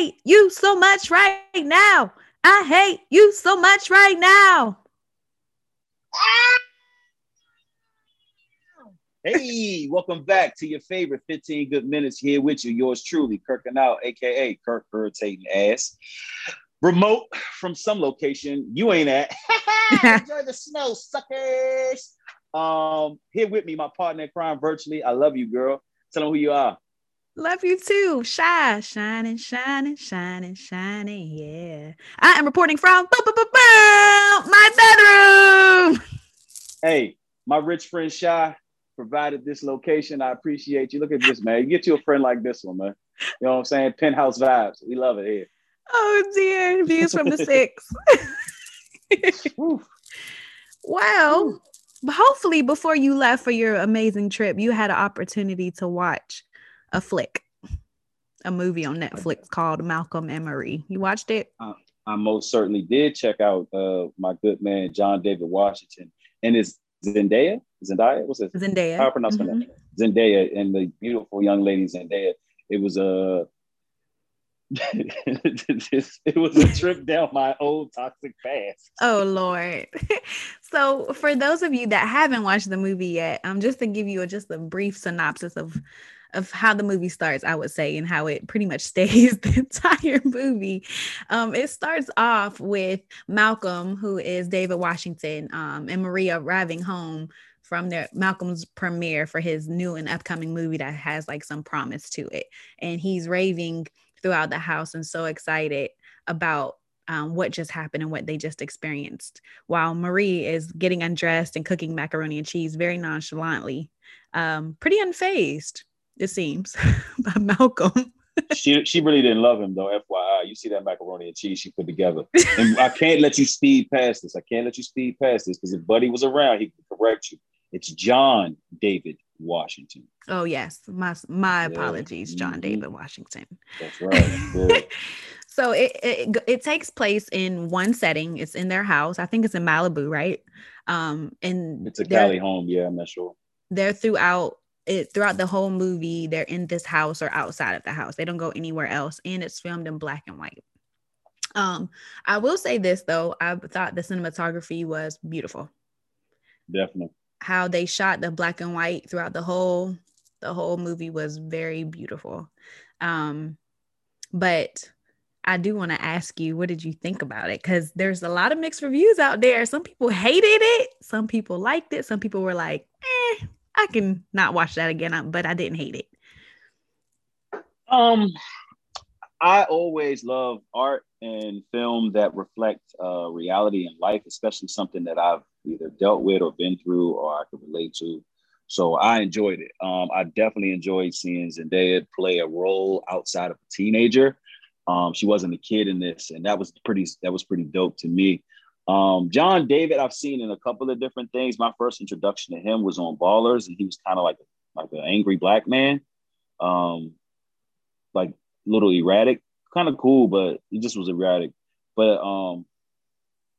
hate you so much right now. I hate you so much right now. Hey, welcome back to your favorite 15 good minutes here with you. Yours truly, Kirk and out, aka Kirk irritating ass. Remote from some location you ain't at. Enjoy the snow, suckers. Um, here with me, my partner in crime virtually. I love you, girl. Tell them who you are. Love you too. Shy, shining, shining, shining, shining. Yeah. I am reporting from my bedroom. Hey, my rich friend Shy provided this location. I appreciate you. Look at this, man. You get you a friend like this one, man. You know what I'm saying? Penthouse vibes. We love it here. Oh dear. Views from the six. well, hopefully before you left for your amazing trip, you had an opportunity to watch a flick, a movie on Netflix called Malcolm and Marie. You watched it? Uh, I most certainly did check out uh, my good man John David Washington and his Zendaya. Zendaya, what's it? Zendaya. How I pronounce mm-hmm. Zendaya and the beautiful young lady Zendaya. It was a. it was a trip down my old toxic past. Oh Lord! so for those of you that haven't watched the movie yet, um, just to give you a, just a brief synopsis of of how the movie starts, I would say, and how it pretty much stays the entire movie. Um, it starts off with Malcolm, who is David Washington, um, and Maria arriving home from their Malcolm's premiere for his new and upcoming movie that has like some promise to it. And he's raving throughout the house and so excited about um, what just happened and what they just experienced, while Marie is getting undressed and cooking macaroni and cheese very nonchalantly, um, pretty unfazed it seems, by Malcolm. she she really didn't love him though. FYI, you see that macaroni and cheese she put together, and I can't let you speed past this. I can't let you speed past this because if Buddy was around, he could correct you. It's John David Washington. Oh yes, my my apologies, John mm-hmm. David Washington. That's right. so it, it it takes place in one setting. It's in their house. I think it's in Malibu, right? Um, and it's a Cali home. Yeah, I'm not sure. They're throughout it throughout the whole movie they're in this house or outside of the house they don't go anywhere else and it's filmed in black and white um i will say this though i thought the cinematography was beautiful definitely how they shot the black and white throughout the whole the whole movie was very beautiful um but I do want to ask you, what did you think about it? Because there's a lot of mixed reviews out there. Some people hated it, some people liked it, some people were like, eh, I can not watch that again, but I didn't hate it. Um, I always love art and film that reflect uh, reality in life, especially something that I've either dealt with or been through or I could relate to. So I enjoyed it. Um, I definitely enjoyed seeing Zendaya play a role outside of a teenager. Um, she wasn't a kid in this, and that was pretty. That was pretty dope to me. Um, John David, I've seen in a couple of different things. My first introduction to him was on Ballers, and he was kind of like like an angry black man, um, like little erratic, kind of cool, but he just was erratic. But um,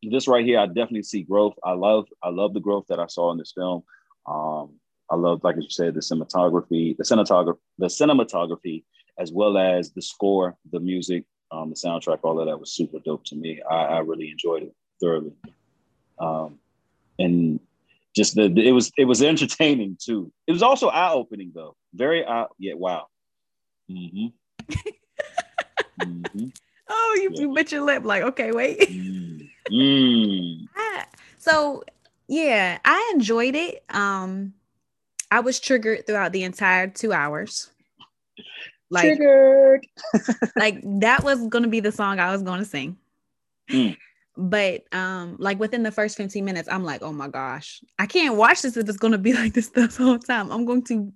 this right here, I definitely see growth. I love I love the growth that I saw in this film. Um, I love, like you said, the cinematography, the cinematography, the cinematography, as well as the score, the music, um, the soundtrack, all of that was super dope to me. I, I really enjoyed it thoroughly. Um, and just the, it was it was entertaining too. It was also eye opening though. Very eye yeah wow. Mm-hmm. Mm-hmm. Oh, you, yeah. you bit your lip like okay wait. mm. Mm. so yeah, I enjoyed it. Um, I was triggered throughout the entire two hours. Like, triggered. like that was gonna be the song I was gonna sing. Mm but um like within the first 15 minutes i'm like oh my gosh i can't watch this if it's going to be like this the whole time i'm going to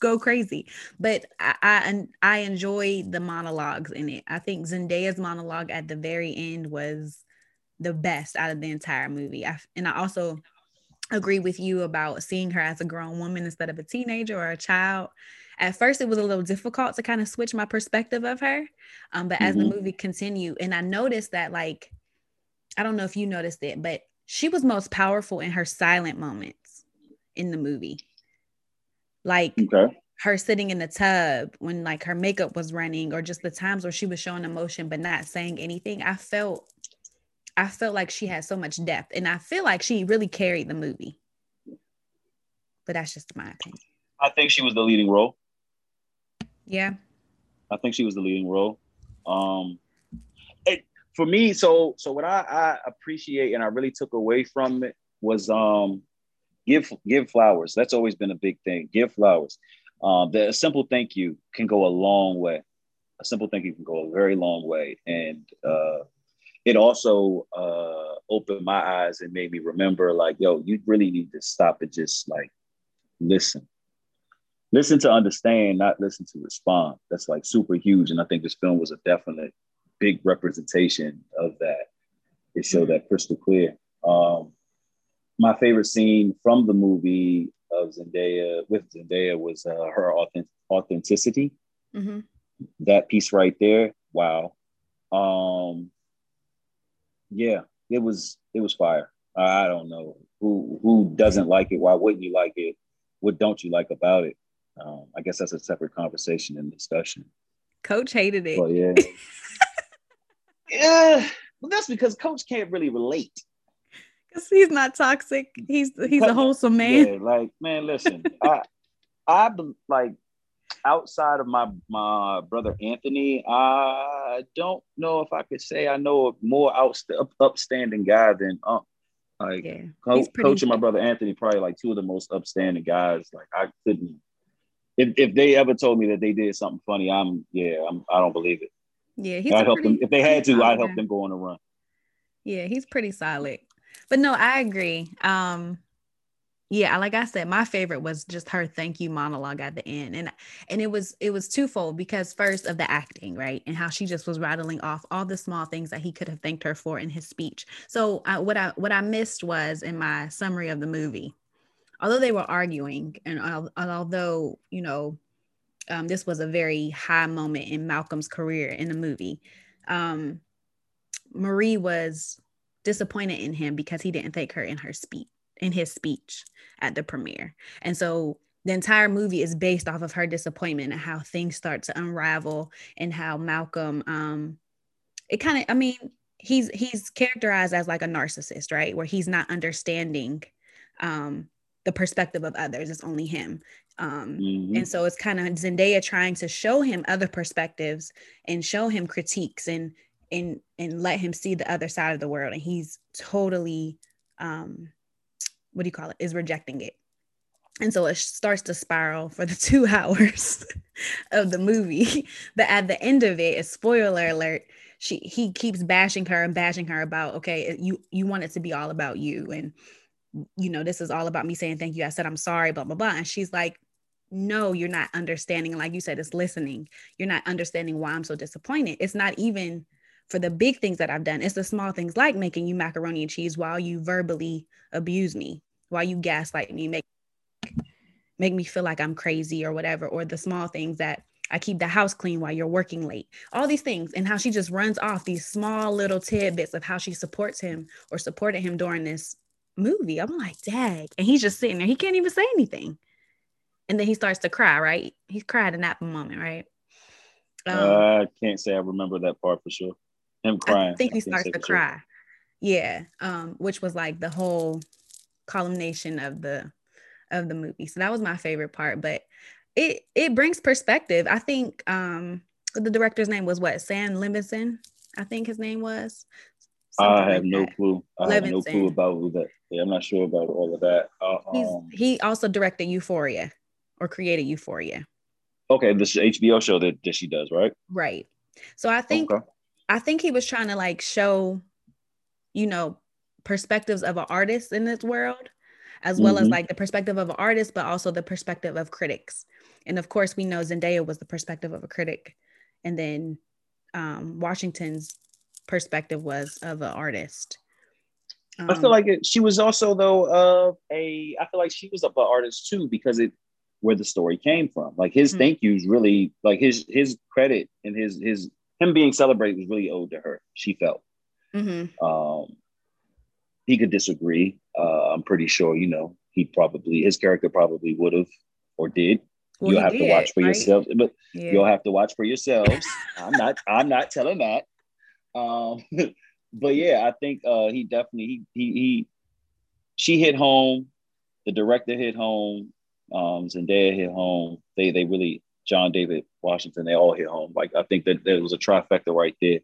go crazy but I, I i enjoy the monologues in it i think zendaya's monologue at the very end was the best out of the entire movie I, and i also agree with you about seeing her as a grown woman instead of a teenager or a child at first it was a little difficult to kind of switch my perspective of her um, but mm-hmm. as the mm-hmm. movie continued and i noticed that like I don't know if you noticed it, but she was most powerful in her silent moments in the movie. Like okay. her sitting in the tub when like her makeup was running or just the times where she was showing emotion but not saying anything i felt i felt like she had so much depth and i feel like she really carried the movie. But that's just my opinion. I think she was the leading role. Yeah. I think she was the leading role. Um it, for me so so what I, I appreciate and i really took away from it was um give give flowers that's always been a big thing give flowers um, the simple thank you can go a long way. A simple thank you can go a very long way, and uh, it also uh, opened my eyes and made me remember, like, yo, you really need to stop and just like listen, listen to understand, not listen to respond. That's like super huge, and I think this film was a definite big representation of that. It showed that crystal clear. Um, my favorite scene from the movie of Zendaya with Zendaya was uh, her authentic- authenticity. Mm-hmm. That piece right there, wow. Um, yeah, it was it was fire. I don't know who who doesn't like it. Why wouldn't you like it? What don't you like about it? Um, I guess that's a separate conversation and discussion. Coach hated it. But yeah, yeah. Well, that's because Coach can't really relate because he's not toxic. He's he's a wholesome man. Yeah, like man, listen, I I like outside of my my brother Anthony, I don't know if I could say I know a more out, up, upstanding guy than um, like yeah, co- coach and my brother Anthony, probably like two of the most upstanding guys. Like I couldn't. If, if they ever told me that they did something funny, I'm yeah, I'm I don't believe it. Yeah, he's I'd help pretty, them if they had to. I'd help them go on a run. Yeah, he's pretty solid. But no, I agree. Um, yeah, like I said, my favorite was just her thank you monologue at the end, and and it was it was twofold because first of the acting, right, and how she just was rattling off all the small things that he could have thanked her for in his speech. So I, what I what I missed was in my summary of the movie, although they were arguing, and although you know, um, this was a very high moment in Malcolm's career in the movie, um, Marie was disappointed in him because he didn't thank her in her speech in his speech at the premiere. And so the entire movie is based off of her disappointment and how things start to unravel and how Malcolm um it kind of I mean he's he's characterized as like a narcissist, right? Where he's not understanding um the perspective of others. It's only him. Um, mm-hmm. And so it's kind of Zendaya trying to show him other perspectives and show him critiques and and and let him see the other side of the world and he's totally um what do you call it? Is rejecting it. And so it starts to spiral for the two hours of the movie. But at the end of it a spoiler alert she he keeps bashing her and bashing her about okay you you want it to be all about you. And you know this is all about me saying thank you. I said i'm sorry blah blah blah. And she's like no you're not understanding. Like you said it's listening. You're not understanding why i'm so disappointed. It's not even for the big things that I've done. It's the small things like making you macaroni and cheese while you verbally abuse me, while you gaslight me, make make me feel like I'm crazy or whatever, or the small things that I keep the house clean while you're working late. All these things and how she just runs off these small little tidbits of how she supports him or supported him during this movie. I'm like, dag. And he's just sitting there. He can't even say anything. And then he starts to cry, right? He's cried in that moment, right? Um, uh, I can't say I remember that part for sure. Him crying. I think he starts to cry. Yeah. Um, which was like the whole culmination of the of the movie. So that was my favorite part. But it it brings perspective. I think um the director's name was what Sam Levinson, I think his name was. I have like no that. clue. I Levinson. have no clue about who that. Yeah, I'm not sure about all of that. Uh, um, he also directed Euphoria or created Euphoria. Okay, this HBO show that, that she does, right? Right. So I think okay. I think he was trying to like show, you know, perspectives of an artist in this world, as well mm-hmm. as like the perspective of an artist, but also the perspective of critics. And of course, we know Zendaya was the perspective of a critic, and then um, Washington's perspective was of an artist. Um, I feel um, like it, she was also though of a. I feel like she was a artist too because it where the story came from. Like his mm-hmm. thank yous really like his his credit and his his him being celebrated was really owed to her. She felt. Mm-hmm. Um, he could disagree. Uh, I'm pretty sure, you know, he probably his character probably would have or did. Well, you'll have did, to watch for right? yourself, but yeah. you'll have to watch for yourselves. I'm not. I'm not telling that. Um, but yeah, I think uh, he definitely he, he he she hit home. The director hit home. Um, Zendaya hit home. They they really John David Washington. They all hit home. Like I think that there was a trifecta right there.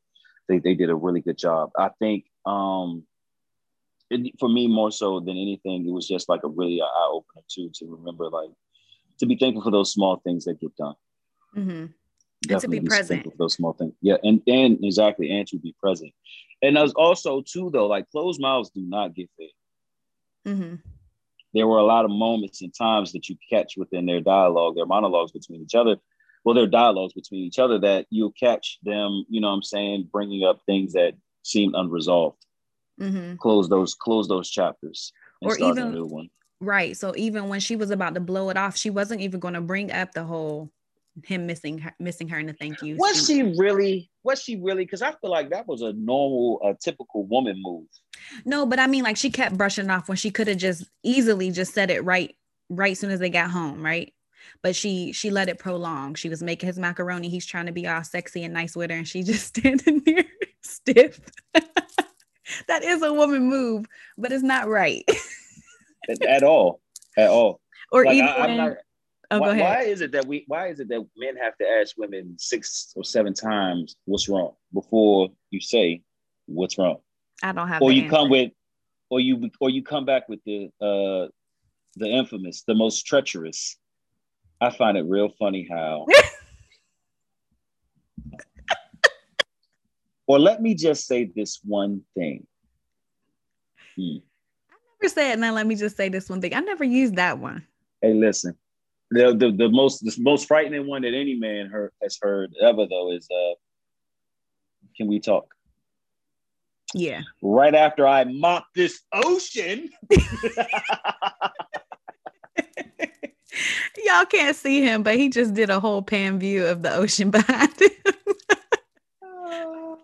They they did a really good job. I think um, it, for me more so than anything, it was just like a really eye opener too to remember like to be thankful for those small things that get done. Mm-hmm. And to be present. For those small things. Yeah, and and exactly, and to be present. And as also too though, like closed mouths do not get fed. Mm-hmm. There were a lot of moments and times that you catch within their dialogue, their monologues between each other, well, their dialogues between each other that you'll catch them, you know I'm saying, bringing up things that seem unresolved. Mm-hmm. Close those, close those chapters. or even, new one. Right. So even when she was about to blow it off, she wasn't even going to bring up the whole him missing her, missing her in the thank you. Was she really? Was she really? Because I feel like that was a normal, a typical woman move. No, but I mean, like she kept brushing off when she could have just easily just said it right, right soon as they got home, right? But she she let it prolong. She was making his macaroni. He's trying to be all sexy and nice with her, and she just standing there stiff. that is a woman move, but it's not right. at all, at all. Or like, even I, not, oh, why, why, is it that we? Why is it that men have to ask women six or seven times what's wrong before you say what's wrong? I don't have. Or you answer. come with, or you or you come back with the uh the infamous, the most treacherous. I find it real funny how. or let me just say this one thing. Hmm never said, now let me just say this one thing. I never used that one. Hey, listen. The, the, the most the most frightening one that any man heard, has heard ever though is uh can we talk? Yeah. Right after I mop this ocean. Y'all can't see him, but he just did a whole pan view of the ocean behind him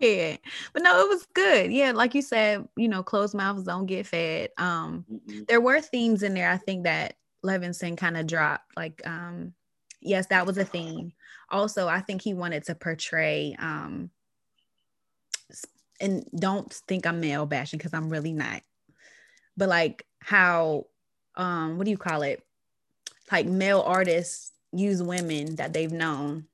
yeah but no it was good yeah like you said you know closed mouths don't get fed um mm-hmm. there were themes in there i think that levinson kind of dropped like um yes that was a theme also i think he wanted to portray um and don't think i'm male bashing because i'm really not but like how um what do you call it like male artists use women that they've known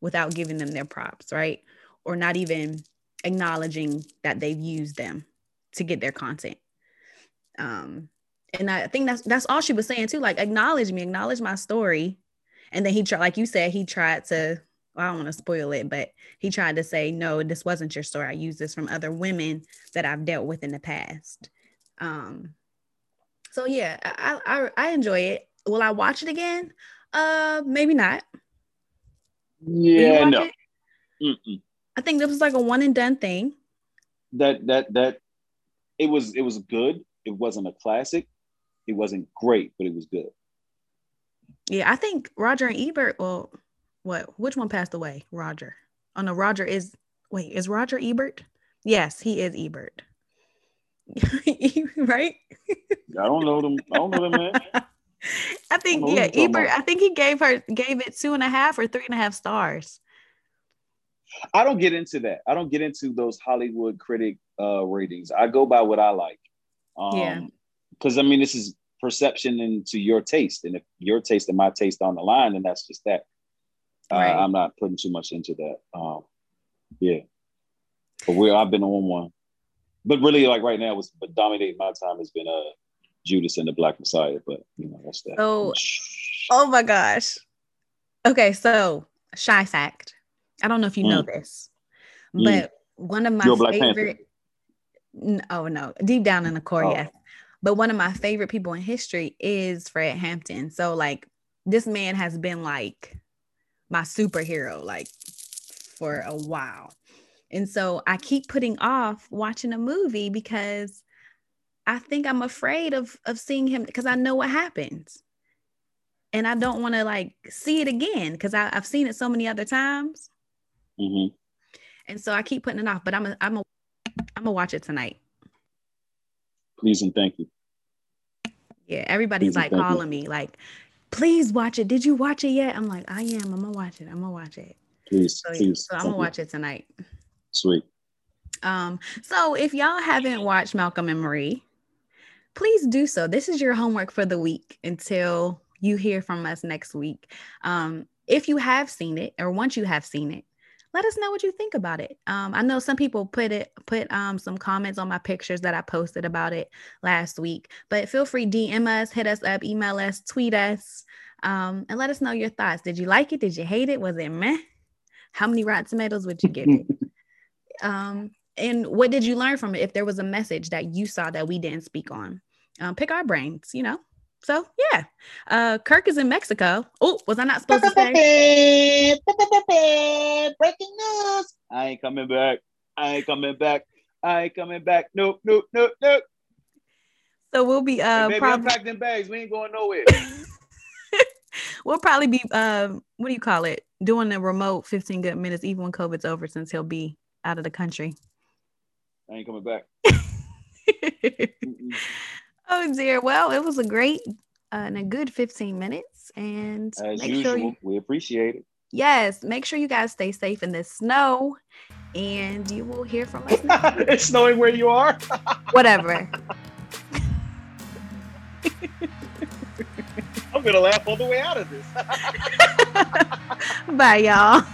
without giving them their props right or not even acknowledging that they've used them to get their content. Um, and I think that's that's all she was saying too. Like acknowledge me, acknowledge my story. And then he tried, like you said, he tried to. I don't want to spoil it, but he tried to say, no, this wasn't your story. I used this from other women that I've dealt with in the past. Um, so yeah, I I, I enjoy it. Will I watch it again? Uh, maybe not. Yeah, no. I think this was like a one and done thing. That that that it was it was good. It wasn't a classic. It wasn't great, but it was good. Yeah, I think Roger and Ebert. Well, what? Which one passed away? Roger. Oh no, Roger is. Wait, is Roger Ebert? Yes, he is Ebert. right? I don't know them. I don't know them, man. I think I yeah, Ebert. I think he gave her gave it two and a half or three and a half stars. I don't get into that. I don't get into those Hollywood critic uh, ratings. I go by what I like. Um, yeah. Because I mean, this is perception into your taste, and if your taste and my taste on the line, then that's just that. Right. Uh, I'm not putting too much into that. Um, yeah. But we I've been on one, but really, like right now, was but dominating my time has been uh Judas and the Black Messiah. But you know, that's that. Oh, oh my gosh. Okay, so shy fact. I don't know if you mm. know this, mm. but one of my favorite. Oh no, deep down in the core, oh. yes. But one of my favorite people in history is Fred Hampton. So like this man has been like my superhero like for a while. And so I keep putting off watching a movie because I think I'm afraid of of seeing him because I know what happens. And I don't want to like see it again because I've seen it so many other times. Mm-hmm. And so I keep putting it off, but I'm a, I'm a, I'm gonna watch it tonight. Please and thank you. Yeah, everybody's Please like calling me, like, please watch it. Did you watch it yet? I'm like, I am. I'm gonna watch it. I'm gonna watch it. Please, So, please. so I'm gonna watch it tonight. Sweet. Um, so if y'all haven't watched Malcolm and Marie, please do so. This is your homework for the week until you hear from us next week. Um, if you have seen it or once you have seen it, let us know what you think about it. Um, I know some people put it put um some comments on my pictures that I posted about it last week, but feel free DM us, hit us up, email us, tweet us, um, and let us know your thoughts. Did you like it? Did you hate it? Was it meh? How many Rotten Tomatoes would you give it? um, and what did you learn from it? If there was a message that you saw that we didn't speak on, um, pick our brains, you know. So yeah, uh, Kirk is in Mexico. Oh, was I not supposed to say? Breaking news. I ain't coming back. I ain't coming back. I ain't coming back. Nope, nope, nope, nope. So we'll be Hey, uh baby, probably them bags. We ain't going nowhere. we'll probably be um what do you call it? Doing the remote 15 good minutes even when COVID's over since he'll be out of the country. I ain't coming back. Oh dear. Well, it was a great uh, and a good 15 minutes. And As make usual, sure you we appreciate it. yes, make sure you guys stay safe in the snow and you will hear from us it's snowing where you are. Whatever. I'm gonna laugh all the way out of this. Bye, y'all.